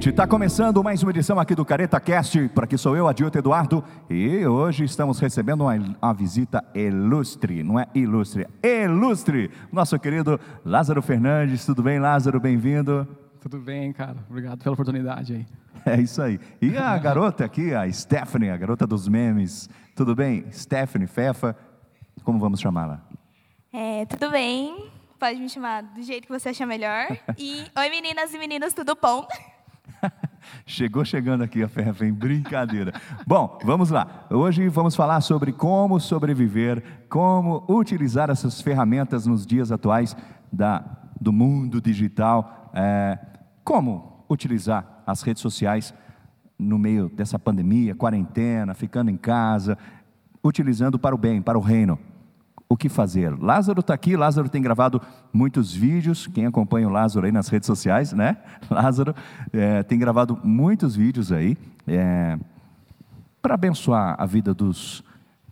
gente, está começando mais uma edição aqui do Careta Cast. Por aqui sou eu, Adilto Eduardo, e hoje estamos recebendo uma, uma visita ilustre, não é ilustre, é ilustre, nosso querido Lázaro Fernandes. Tudo bem, Lázaro? Bem-vindo. Tudo bem, cara. Obrigado pela oportunidade aí. É isso aí. E a garota aqui, a Stephanie, a garota dos memes. Tudo bem? Stephanie, Fefa, como vamos chamá-la? É, tudo bem? Pode me chamar do jeito que você achar melhor. E oi meninas e meninos, tudo bom? Chegou chegando aqui a Fefa, em brincadeira. Bom, vamos lá. Hoje vamos falar sobre como sobreviver, como utilizar essas ferramentas nos dias atuais da, do mundo digital, é, como utilizar as redes sociais no meio dessa pandemia, quarentena, ficando em casa, utilizando para o bem, para o reino o que fazer. Lázaro está aqui, Lázaro tem gravado muitos vídeos, quem acompanha o Lázaro aí nas redes sociais, né? Lázaro é, tem gravado muitos vídeos aí é, para abençoar a vida dos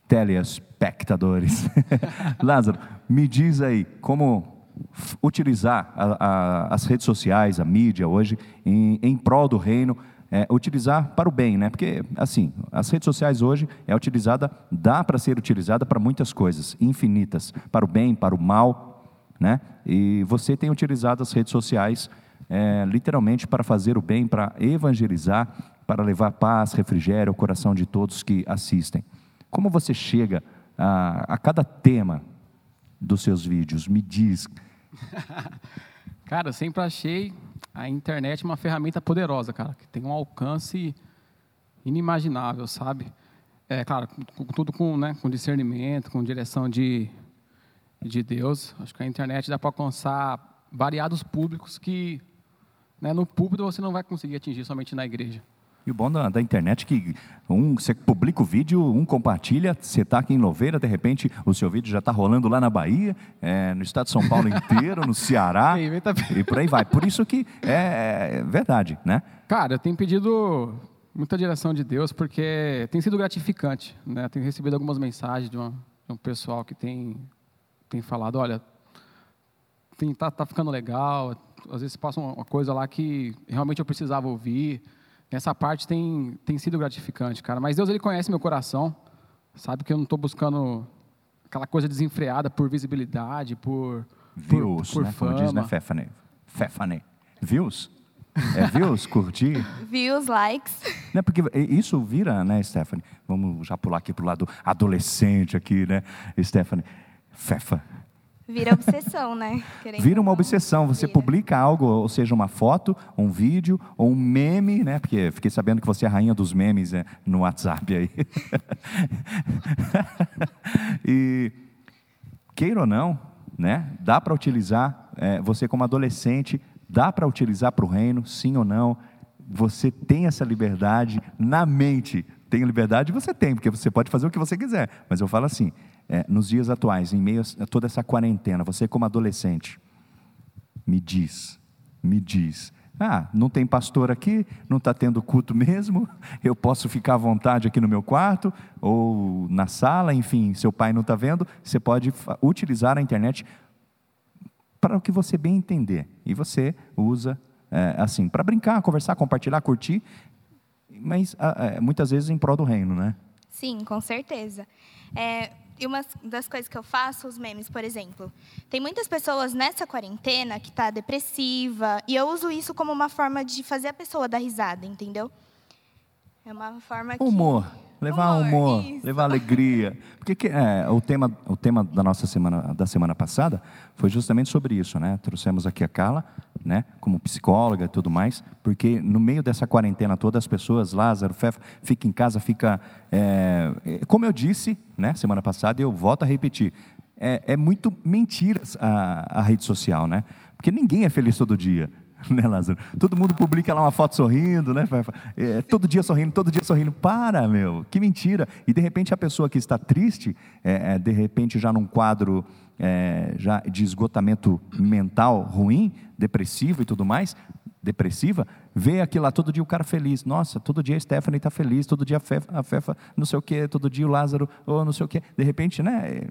telespectadores. Lázaro, me diz aí como utilizar a, a, as redes sociais, a mídia hoje, em, em prol do reino, é, utilizar para o bem, né? Porque, assim, as redes sociais hoje é utilizada, dá para ser utilizada para muitas coisas, infinitas, para o bem, para o mal, né? E você tem utilizado as redes sociais é, literalmente para fazer o bem, para evangelizar, para levar paz, refrigério ao coração de todos que assistem. Como você chega a, a cada tema dos seus vídeos? Me diz. Cara, eu sempre achei a internet é uma ferramenta poderosa, cara, que tem um alcance inimaginável, sabe? É, claro, tudo com, né, com discernimento, com direção de, de Deus. Acho que a internet dá para alcançar variados públicos que né, no público você não vai conseguir atingir somente na igreja. E o bom da, da internet é que um, você publica o vídeo, um compartilha, você está aqui em Louveira, de repente o seu vídeo já está rolando lá na Bahia, é, no estado de São Paulo inteiro, no Ceará, e por aí vai. Por isso que é, é verdade, né? Cara, eu tenho pedido muita direção de Deus, porque tem sido gratificante. Né? Tenho recebido algumas mensagens de, uma, de um pessoal que tem, tem falado, olha, tem, tá, tá ficando legal, às vezes passa uma coisa lá que realmente eu precisava ouvir, essa parte tem, tem sido gratificante, cara. Mas Deus, Ele conhece meu coração. Sabe que eu não estou buscando aquela coisa desenfreada por visibilidade, por Views, por, por né? Fama. Como diz, né, Fefane? Fefane. Views? É views, curtir? Views, likes. Né, porque isso vira, né, Stephanie? Vamos já pular aqui para o lado adolescente aqui, né, Stephanie? Fefa. Vira obsessão, né? Querendo Vira uma obsessão. Você Vira. publica algo, ou seja, uma foto, um vídeo, ou um meme, né? Porque fiquei sabendo que você é a rainha dos memes né? no WhatsApp aí. e queira ou não, né? Dá para utilizar, é, você como adolescente, dá para utilizar para o reino, sim ou não. Você tem essa liberdade na mente. Tem liberdade? Você tem, porque você pode fazer o que você quiser. Mas eu falo assim, é, nos dias atuais, em meio a toda essa quarentena, você como adolescente, me diz, me diz. Ah, não tem pastor aqui, não está tendo culto mesmo, eu posso ficar à vontade aqui no meu quarto ou na sala, enfim, seu pai não está vendo, você pode utilizar a internet para o que você bem entender. E você usa é, assim, para brincar, conversar, compartilhar, curtir, mas é, muitas vezes em prol do reino, né? Sim, com certeza. É, e uma das coisas que eu faço, os memes, por exemplo. Tem muitas pessoas nessa quarentena que está depressiva, e eu uso isso como uma forma de fazer a pessoa dar risada, entendeu? É uma forma que... Humor. Levar humor, humor levar alegria. Porque que, é, o tema, o tema da nossa semana, da semana passada foi justamente sobre isso, né? Trouxemos aqui a Carla, né? Como psicóloga e tudo mais, porque no meio dessa quarentena toda as pessoas, Lázaro, Fefa, fica em casa, fica, é, como eu disse, né? Semana passada e eu volto a repetir, é, é muito mentira a, a rede social, né? Porque ninguém é feliz todo dia. né, Lázaro? Todo mundo publica lá uma foto sorrindo, né? É, todo dia sorrindo, todo dia sorrindo. Para, meu, que mentira. E de repente a pessoa que está triste, é, é, de repente já num quadro é, já de esgotamento mental ruim, depressivo e tudo mais, depressiva, vê aquilo lá todo dia o cara feliz. Nossa, todo dia a Stephanie está feliz, todo dia a Fefa, a Fefa não sei o quê, todo dia o Lázaro, ou não sei o quê. De repente, né,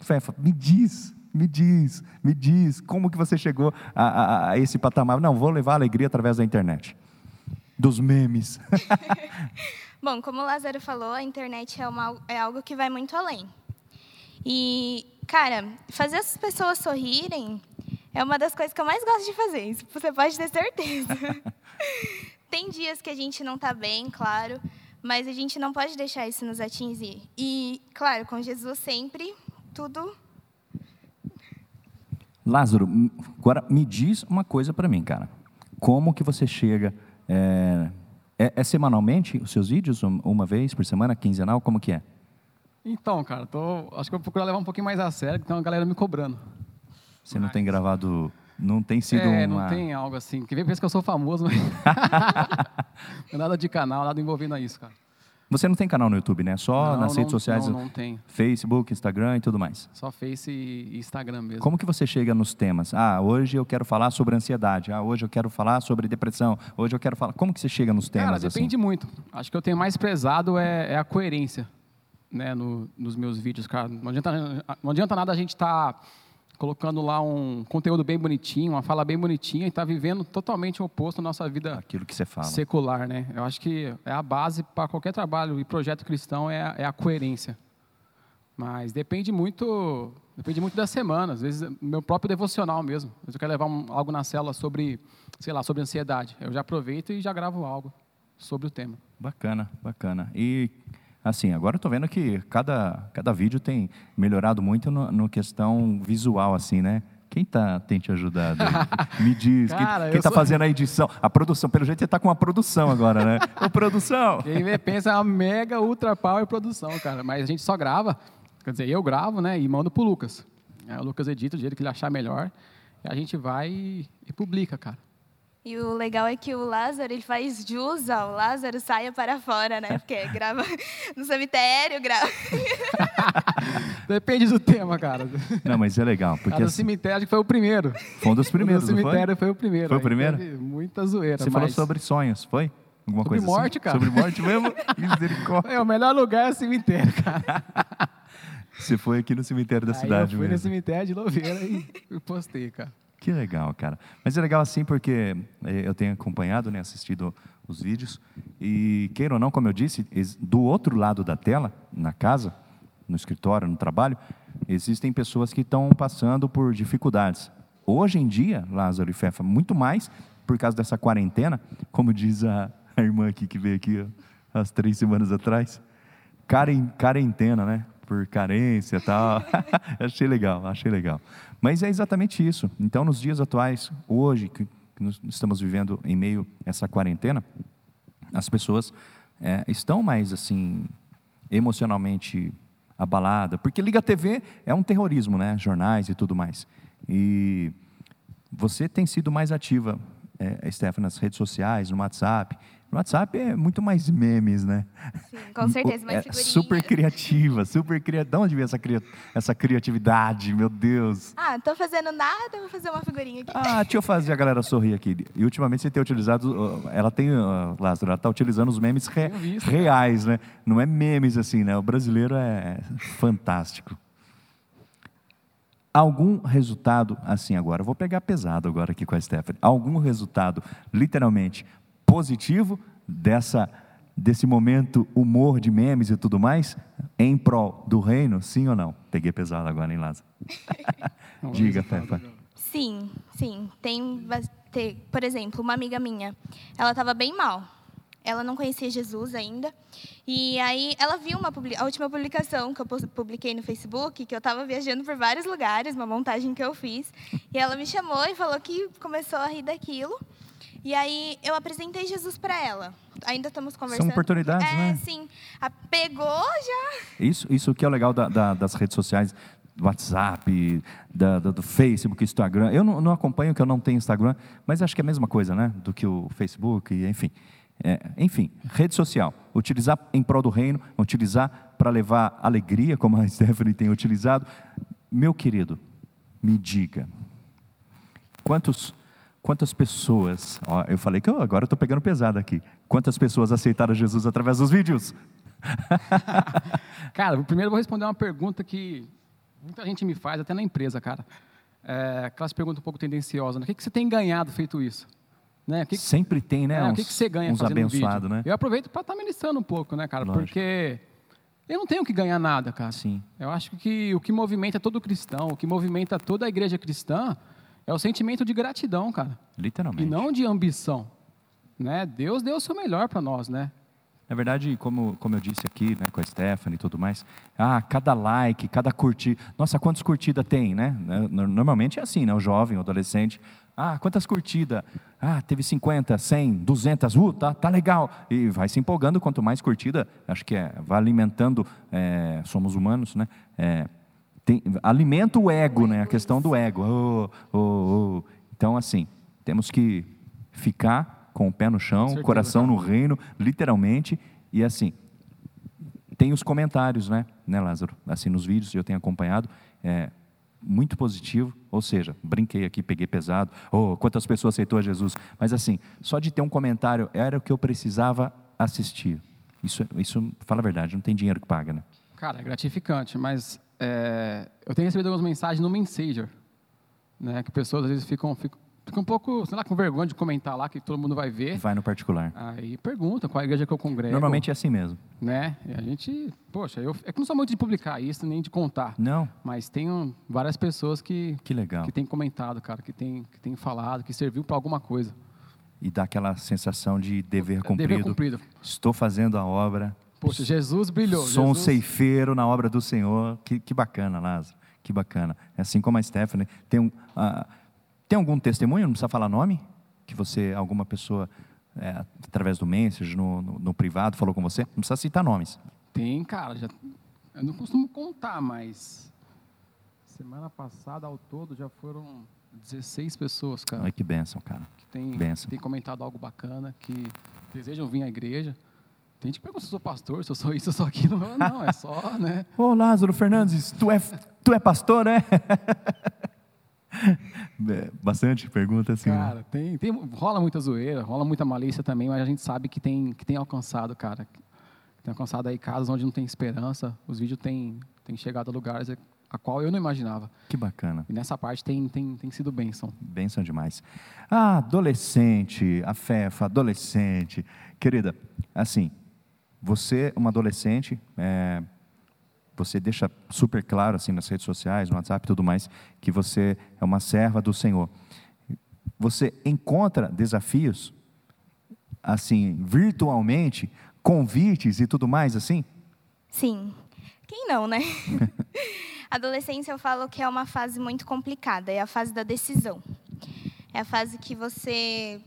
Fefa, me diz, me diz, me diz, como que você chegou a, a, a esse patamar? Não, vou levar alegria através da internet. dos memes. Bom, como o Lázaro falou, a internet é, uma, é algo que vai muito além. E, cara, fazer as pessoas sorrirem é uma das coisas que eu mais gosto de fazer, isso você pode ter certeza. Tem dias que a gente não está bem, claro, mas a gente não pode deixar isso nos atingir. E, claro, com Jesus sempre, tudo. Lázaro, agora me diz uma coisa para mim, cara. Como que você chega. É, é, é, semanalmente os seus vídeos? Uma vez por semana, quinzenal? Como que é? Então, cara, tô, acho que eu vou procurar levar um pouquinho mais a sério, que tem uma galera me cobrando. Você não tem gravado. Não tem sido é, uma... não tem algo assim. Que vem pensa que eu sou famoso, mas. nada de canal, nada envolvendo a isso, cara. Você não tem canal no YouTube, né? Só não, nas não, redes sociais? Não, não tem. Facebook, Instagram e tudo mais. Só Face e Instagram mesmo. Como que você chega nos temas? Ah, hoje eu quero falar sobre ansiedade. Ah, hoje eu quero falar sobre depressão. Hoje eu quero falar. Como que você chega nos temas? Cara, depende assim? muito. Acho que eu tenho mais prezado é, é a coerência, né, no, nos meus vídeos, cara. Não adianta, não adianta nada a gente estar tá colocando lá um conteúdo bem bonitinho, uma fala bem bonitinha e está vivendo totalmente o oposto da nossa vida Aquilo que você fala. secular, né? Eu acho que é a base para qualquer trabalho e projeto cristão é a, é a coerência. Mas depende muito, depende muito da semana. Às vezes, meu próprio devocional mesmo. Às vezes eu quero levar um, algo na cela sobre, sei lá, sobre ansiedade. Eu já aproveito e já gravo algo sobre o tema. Bacana, bacana. E assim, agora eu estou vendo que cada, cada vídeo tem melhorado muito no, no questão visual, assim, né? Quem tá, tem te ajudado? Me diz. Cara, quem está sou... fazendo a edição? A produção. Pelo jeito, você está com uma produção agora, né? Ô, produção! Quem vê, pensa é uma mega ultra power produção, cara. Mas a gente só grava. Quer dizer, eu gravo, né? E mando pro Lucas. o Lucas edita do jeito que ele achar melhor. E a gente vai e publica, cara. E o legal é que o Lázaro, ele faz jus ao Lázaro saia para fora, né? Porque grava no cemitério, grava... Depende do tema, cara. Não, mas é legal. Porque no assim... cemitério acho que foi o primeiro. Foi um dos primeiros, No cemitério foi? foi? o primeiro. Foi o primeiro? Muita zoeira. Você mas... falou sobre sonhos, foi? Alguma sobre coisa morte, assim? cara. Sobre morte mesmo? Misericórdia. É, o melhor lugar é o cemitério, cara. Você foi aqui no cemitério da Aí cidade eu fui mesmo. no cemitério de Louveira e postei, cara. Que legal, cara. Mas é legal assim porque eh, eu tenho acompanhado, né, assistido os vídeos e queira ou não, como eu disse, do outro lado da tela, na casa, no escritório, no trabalho, existem pessoas que estão passando por dificuldades. Hoje em dia, Lázaro e Fefa, muito mais por causa dessa quarentena, como diz a, a irmã aqui que veio aqui ó, as três semanas atrás, quarentena, né? Por carência tal. achei legal, achei legal. Mas é exatamente isso. Então, nos dias atuais, hoje, que estamos vivendo em meio a essa quarentena, as pessoas é, estão mais assim emocionalmente abaladas, porque liga a TV é um terrorismo, né? Jornais e tudo mais. E você tem sido mais ativa, é, Stephanie, nas redes sociais, no WhatsApp, no WhatsApp é muito mais memes, né? Sim, com certeza, mais é figurinhas. Super criativa, super criativa. De onde veio essa, cri... essa criatividade, meu Deus? Ah, tô fazendo nada, vou fazer uma figurinha aqui. Ah, deixa eu fazer a galera sorrir aqui. E ultimamente você tem utilizado, ela tem, Lázaro, ela está utilizando os memes re... reais, né? Não é memes assim, né? O brasileiro é fantástico. Algum resultado, assim agora, vou pegar pesado agora aqui com a Stephanie. Algum resultado, literalmente, positivo dessa desse momento humor de memes e tudo mais em prol do reino, sim ou não? Peguei pesado agora, hein, Lázaro? Diga, Pepa. Sim, sim. Tem, tem, por exemplo, uma amiga minha, ela estava bem mal. Ela não conhecia Jesus ainda. E aí ela viu uma, a última publicação que eu publiquei no Facebook, que eu estava viajando por vários lugares, uma montagem que eu fiz. E ela me chamou e falou que começou a rir daquilo. E aí eu apresentei Jesus para ela. Ainda estamos conversando. São oportunidades, é, né? Sim. A pegou já. Isso, isso que é o legal da, da, das redes sociais, do WhatsApp, da, do Facebook, Instagram. Eu não, não, acompanho, que eu não tenho Instagram, mas acho que é a mesma coisa, né? Do que o Facebook, enfim. É, enfim, rede social. Utilizar em prol do reino, utilizar para levar alegria, como a Stephanie tem utilizado. Meu querido, me diga, quantos Quantas pessoas, ó, eu falei que eu, agora estou pegando pesado aqui. Quantas pessoas aceitaram Jesus através dos vídeos? cara, primeiro eu vou responder uma pergunta que muita gente me faz, até na empresa, cara. É, aquelas perguntas um pouco tendenciosas. Né? O que, que você tem ganhado feito isso? Né? Que, Sempre tem, né? é, uns, o que, que você ganha uns fazendo abençoados, vídeo? né? Eu aproveito para estar ministrando um pouco, né, cara? Lógico. Porque eu não tenho que ganhar nada, cara. Sim. Eu acho que o que movimenta todo cristão, o que movimenta toda a igreja cristã, é o sentimento de gratidão, cara. Literalmente. E não de ambição. Né? Deus deu o seu melhor para nós, né? Na verdade, como, como eu disse aqui, né, com a Stephanie e tudo mais, ah, cada like, cada curtida. Nossa, quantas curtidas tem, né? No- Normalmente é assim, né? O jovem, o adolescente. Ah, quantas curtidas? Ah, teve 50, 100, 200, uh, tá, tá legal. E vai se empolgando, quanto mais curtida, acho que é, vai alimentando, é, somos humanos, né? É, tem- alimenta o ego, né? A questão do ego. Oh, oh, oh. Então, assim, temos que ficar com o pé no chão, certeza, coração cara. no reino, literalmente, e assim, tem os comentários, né, né, Lázaro? Assim, nos vídeos eu tenho acompanhado, é muito positivo, ou seja, brinquei aqui, peguei pesado, oh, quantas pessoas aceitou Jesus, mas assim, só de ter um comentário era o que eu precisava assistir. Isso, isso fala a verdade, não tem dinheiro que paga, né? Cara, é gratificante, mas é, eu tenho recebido algumas mensagens no Messenger, né? Que pessoas às vezes ficam, ficam, ficam um pouco, sei lá, com vergonha de comentar lá, que todo mundo vai ver. Vai no particular. Aí pergunta qual a igreja que eu congrego. Normalmente é assim mesmo. Né? E a gente, poxa, eu, é que não sou muito de publicar isso, nem de contar. Não, Mas tem um- várias pessoas que, que legal. que têm comentado, cara, que têm que tem falado, que serviu para alguma coisa. E dá aquela sensação de dever cumprido. Dever cumprido. Estou fazendo a obra, Poxa, Jesus brilhou. Sou um Jesus, ceifeiro na obra do Senhor. Que, que bacana, Lázaro. Que bacana. É assim como a Stephanie. Tem, um, ah, tem algum testemunho, não precisa falar nome? Que você, alguma pessoa, é, através do message, no, no, no privado, falou com você? Não precisa citar nomes. Tem, cara, já, eu não costumo contar, mas semana passada ao todo já foram 16 pessoas, cara, Ai, que bênção, cara. que tem, benção. tem comentado algo bacana, que desejam vir à igreja. Tem gente que pergunta se eu sou pastor, se eu sou isso, se eu sou aquilo. Não, não, é só, né? Ô, Lázaro Fernandes, tu é, tu é pastor, é? É, Bastante pergunta assim. né? Cara, tem, tem, rola muita zoeira, rola muita malícia também, mas a gente sabe que tem, que tem alcançado, cara. Tem alcançado aí casas onde não tem esperança. Os vídeos têm, têm chegado a lugares a qual eu não imaginava. Que bacana. E nessa parte tem, tem, tem sido bênção. Bênção demais. Ah, adolescente, a Fefa, adolescente. Querida, assim, você, uma adolescente, é, você deixa super claro, assim, nas redes sociais, no WhatsApp e tudo mais, que você é uma serva do Senhor. Você encontra desafios, assim, virtualmente, convites e tudo mais, assim? Sim. Quem não, né? Adolescência eu falo que é uma fase muito complicada, é a fase da decisão. É a fase que você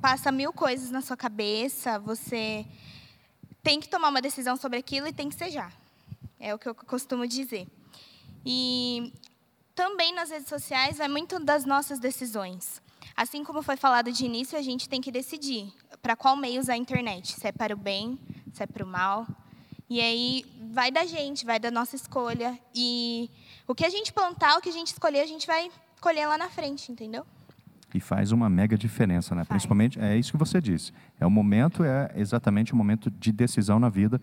passa mil coisas na sua cabeça, você tem que tomar uma decisão sobre aquilo e tem que ser já. É o que eu costumo dizer. E também nas redes sociais é muito das nossas decisões. Assim como foi falado de início, a gente tem que decidir para qual meio usar a internet, se é para o bem, se é para o mal. E aí vai da gente, vai da nossa escolha. E o que a gente plantar, o que a gente escolher, a gente vai colher lá na frente, entendeu? E faz uma mega diferença, né? Faz. Principalmente, é isso que você disse. É o momento, é exatamente o momento de decisão na vida.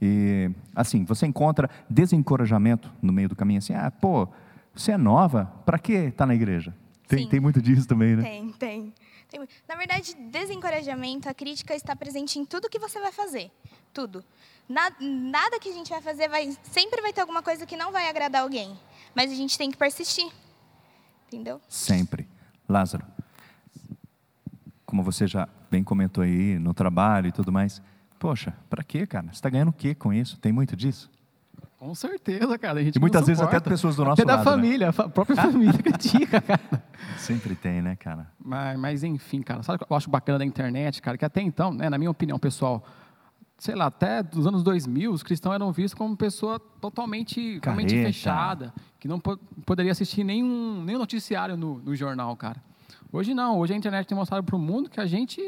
E, assim, você encontra desencorajamento no meio do caminho, assim, ah, pô, você é nova, para que estar na igreja? Tem, Sim. tem muito disso também, né? Tem, tem. Tem Na verdade, desencorajamento, a crítica está presente em tudo que você vai fazer. Tudo. Na- Nada que a gente vai fazer vai. Sempre vai ter alguma coisa que não vai agradar alguém. Mas a gente tem que persistir. Entendeu? Sempre. Lázaro, como você já bem comentou aí, no trabalho e tudo mais, poxa, para quê, cara? Você está ganhando o quê com isso? Tem muito disso? Com certeza, cara. A gente E muitas vezes até pessoas do nosso Até da lado, né? família, a própria família critica, cara. Sempre tem, né, cara? Mas, mas enfim, cara, sabe o que eu acho bacana da internet, cara? Que até então, né, na minha opinião pessoal, sei lá, até dos anos 2000, os cristãos eram vistos como pessoa totalmente, totalmente fechada, que não po- poderia assistir nenhum, nenhum noticiário no, no jornal, cara. Hoje não, hoje a internet tem mostrado para o mundo que a gente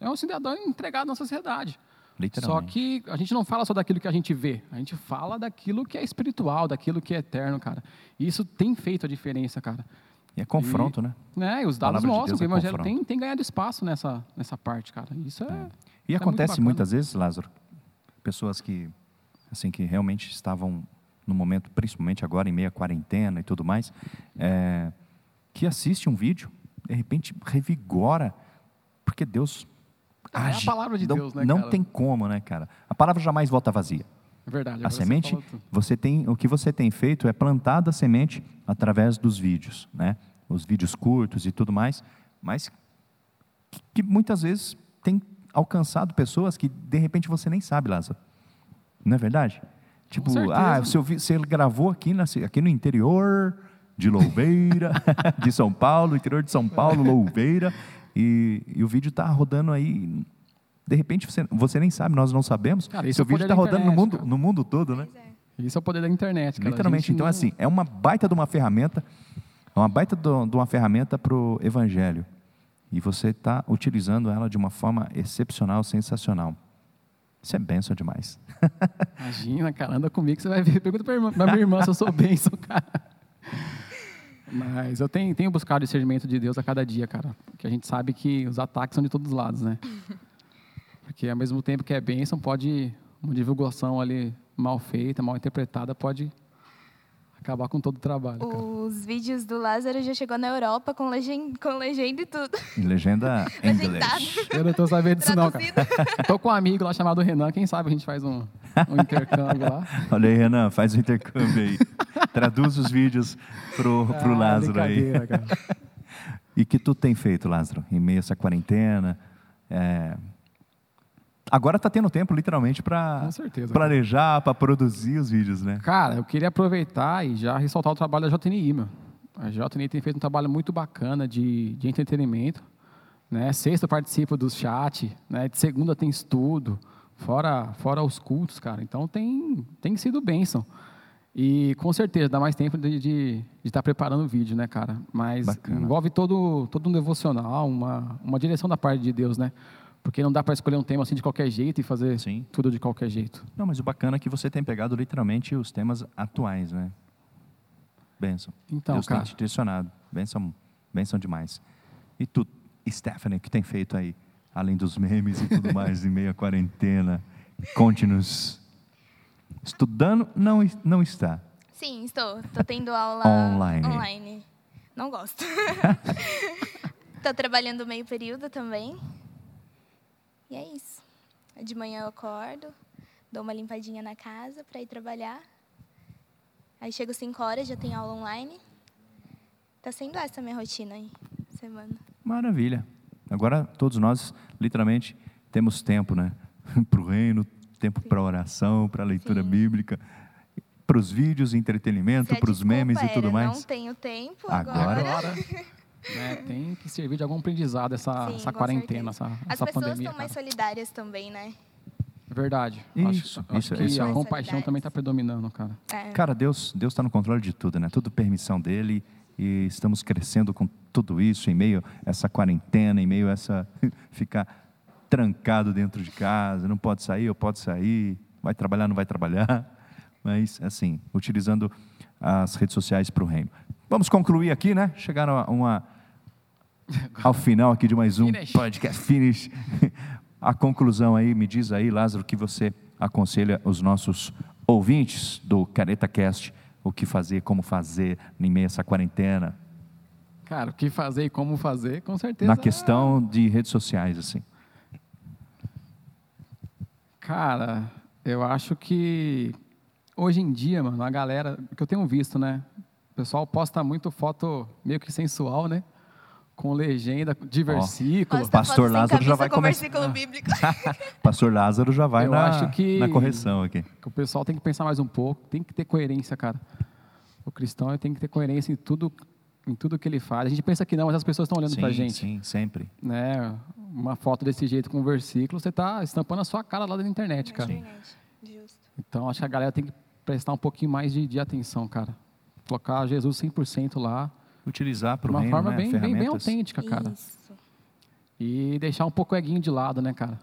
é um cidadão entregado na sociedade. Só Literalmente. que a gente não fala só daquilo que a gente vê, a gente fala daquilo que é espiritual, daquilo que é eterno, cara. E isso tem feito a diferença, cara. E é confronto, né? Né? E os dados de mostram Deus que o é evangelho confronto. tem, tem ganhado espaço nessa, nessa parte, cara. Isso é. E é acontece bacana. muitas vezes, Lázaro, pessoas que, assim, que realmente estavam no momento, principalmente agora em meia quarentena e tudo mais, é, que assiste um vídeo, de repente revigora Porque Deus É a age. palavra de não, Deus, né, Não cara? tem como, né, cara? A palavra jamais volta vazia. É verdade. A você semente, tudo. você tem, o que você tem feito é plantar a semente através dos vídeos, né? Os vídeos curtos e tudo mais, mas que, que muitas vezes tem alcançado pessoas que de repente você nem sabe, Lázaro. Não é verdade? Tipo, ah, você, ouvi- você gravou aqui, na, aqui no interior de Louveira, de São Paulo, interior de São Paulo, Louveira, e, e o vídeo está rodando aí. De repente você, você nem sabe, nós não sabemos. Cara, Seu é o vídeo está da rodando no mundo, no mundo todo, né? Isso é o poder da internet, cara. Literalmente. Então, não- assim, é uma baita de uma ferramenta, é uma baita de uma ferramenta para o evangelho. E você está utilizando ela de uma forma excepcional, sensacional. Isso é benção demais. Imagina, cara, anda comigo você vai ver. Pergunta pra, irmã, pra minha irmã se eu sou bênção, cara. Mas eu tenho, tenho buscado o discernimento de Deus a cada dia, cara. Porque a gente sabe que os ataques são de todos os lados, né? Porque ao mesmo tempo que é bênção, pode uma divulgação ali mal feita, mal interpretada, pode acabar com todo o trabalho. cara. Os vídeos do Lázaro já chegou na Europa com legenda, com legenda e tudo. Em legenda Legendado. inglês. Eu não tô sabendo disso, não, cara. Tô com um amigo lá chamado Renan, quem sabe a gente faz um, um intercâmbio lá. Olha aí, Renan, faz o intercâmbio aí. Traduz os vídeos pro, pro Ah, Lázaro aí. cara. E que tu tem feito, Lázaro, em meio a essa quarentena? É, Agora está tendo tempo, literalmente, para planejar, para produzir os vídeos, né? Cara, eu queria aproveitar e já ressaltar o trabalho da JNI, meu. A JNI tem feito um trabalho muito bacana de, de entretenimento. Né? Sexta eu participo do chat, né? de segunda tem estudo, fora, fora os cultos, cara. Então tem, tem sido bênção. E com certeza dá mais tempo de estar preparando o vídeo, né, cara? Mas Bacana. envolve todo, todo um devocional, uma, uma direção da parte de Deus, né? Porque não dá para escolher um tema assim de qualquer jeito e fazer Sim. tudo de qualquer jeito. Não, mas o bacana é que você tem pegado literalmente os temas atuais, né? Benção. Então, Deus cara. tem te direcionado. Benção, benção demais. E tu, Stephanie, o que tem feito aí? Além dos memes e tudo mais, em meio à quarentena. Conte-nos. Estudando, não, não está. Sim, estou. Estou tendo aula Online. online. Não gosto. Estou trabalhando meio período também. E é isso. De manhã eu acordo, dou uma limpadinha na casa para ir trabalhar. Aí chego 5 horas, já tenho aula online. Tá sendo essa a minha rotina aí, semana. Maravilha. Agora todos nós, literalmente, temos tempo, né? Para o reino, tempo para oração, para a leitura Sim. bíblica, para os vídeos, entretenimento, para os memes e tudo mais. Não tenho tempo Agora- agora. Né, tem que servir de algum aprendizado essa, Sim, essa quarentena, certeza. essa, As essa pessoas pandemia. estão mais solidárias também, né? Verdade. Isso, acho, acho isso, que isso é a compaixão também está predominando, cara. É. Cara, Deus Deus está no controle de tudo, né? Tudo permissão dele e estamos crescendo com tudo isso em meio a essa quarentena, em meio a essa ficar trancado dentro de casa, não pode sair, ou pode sair, vai trabalhar, não vai trabalhar, mas assim, utilizando as redes sociais para o reino. Vamos concluir aqui, né? Chegaram a uma ao final aqui de mais um Finish. podcast finish. A conclusão aí, me diz aí, Lázaro, que você aconselha os nossos ouvintes do Careta Cast o que fazer, como fazer em meio a essa quarentena, Cara, o que fazer e como fazer, com certeza. na questão de redes sociais, assim. Cara, eu acho que hoje em dia, mano, a galera, que eu tenho visto, né? O pessoal posta muito foto meio que sensual, né? Com legenda de versículo. Pastor Lázaro já vai com começar- versículo bíblico. Pastor Lázaro já vai Eu na, acho que- na correção aqui. que o pessoal tem que pensar mais um pouco, tem que ter coerência, cara. O cristão tem que ter coerência em tudo, em tudo que ele faz. A gente pensa que não, mas as pessoas estão olhando pra Sim, gente. sim, sempre. Né? Uma foto desse jeito com um versículo, você está estampando a sua cara lá na internet, cara. Justo. Então, acho que a galera tem que prestar um pouquinho mais de, de atenção, cara. Colocar Jesus 100% lá, Utilizar de para o uma forma né, bem, bem, bem autêntica, cara. Isso. E deixar um pouco o eguinho de lado, né, cara?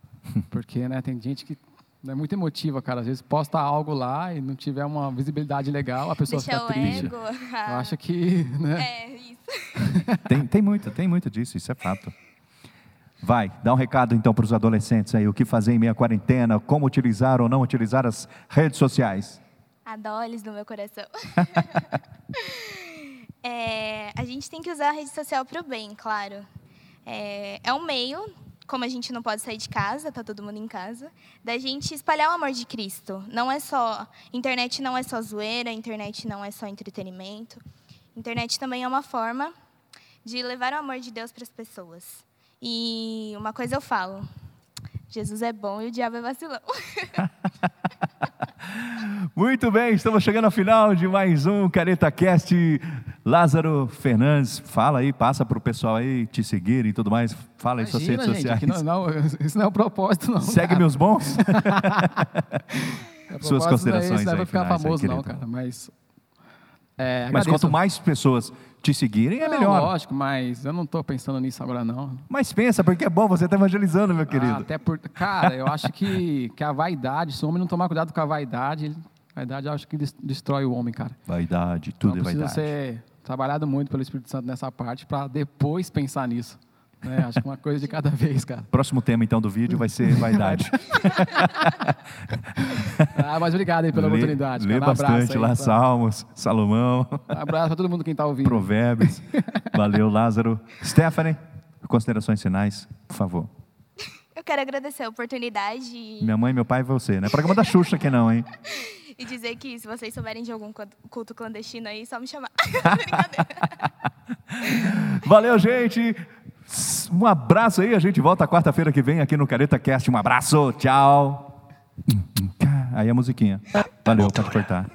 Porque, né, tem gente que é muito emotiva, cara. Às vezes posta algo lá e não tiver uma visibilidade legal, a pessoa Deixar fica o triste. ego. Eu acho que, né? É, isso. Tem, tem muito, tem muito disso, isso é fato. Vai, dá um recado então para os adolescentes aí, o que fazer em meia quarentena, como utilizar ou não utilizar as redes sociais. Adoles no meu coração. Gente tem que usar a rede social para o bem, claro. É, é um meio, como a gente não pode sair de casa, tá todo mundo em casa, da gente espalhar o amor de Cristo. Não é só internet não é só zoeira, internet não é só entretenimento. Internet também é uma forma de levar o amor de Deus para as pessoas. E uma coisa eu falo: Jesus é bom e o diabo é vacilão. Muito bem, estamos chegando ao final de mais um Careta Cast. Lázaro Fernandes, fala aí, passa para o pessoal aí te seguir e tudo mais. Fala aí suas redes gente, sociais. Não, não, isso não é o propósito, não. Segue meus bons. Suas considerações. Não é, aí, ficar finais, famoso, aí, não, cara. Mas. É, mas quanto mais pessoas te seguirem, é Não, melhor. Lógico, mas eu não estou pensando nisso agora, não. Mas pensa, porque é bom, você está evangelizando, meu querido. Ah, até por, cara, eu acho que, que a vaidade, se o homem não tomar cuidado com a vaidade, ele- a vaidade eu acho que des- destrói o homem, cara. Vaidade, tudo então é vaidade. ser trabalhado muito pelo Espírito Santo nessa parte para depois pensar nisso. né? Acho que uma coisa de cada vez, cara. Próximo tema, então, do vídeo vai ser vaidade. Ah, mas obrigado aí pela lê, oportunidade. Lê cara. Um abraço bastante aí lá, pra- Salmos, Salomão, Um abraço para todo mundo quem está ouvindo. Provérbios. Valeu, Lázaro. Stephanie, considerações finais, por favor. Eu quero agradecer a oportunidade Minha mãe, meu pai e você, né? Programa da Xuxa aqui não, hein? E dizer que se vocês souberem de algum culto clandestino aí, só me chamar. Valeu, gente. Um abraço aí. A gente volta quarta-feira que vem aqui no Careta Cast. Um abraço. Tchau. Aí a musiquinha. Valeu, pode cortar.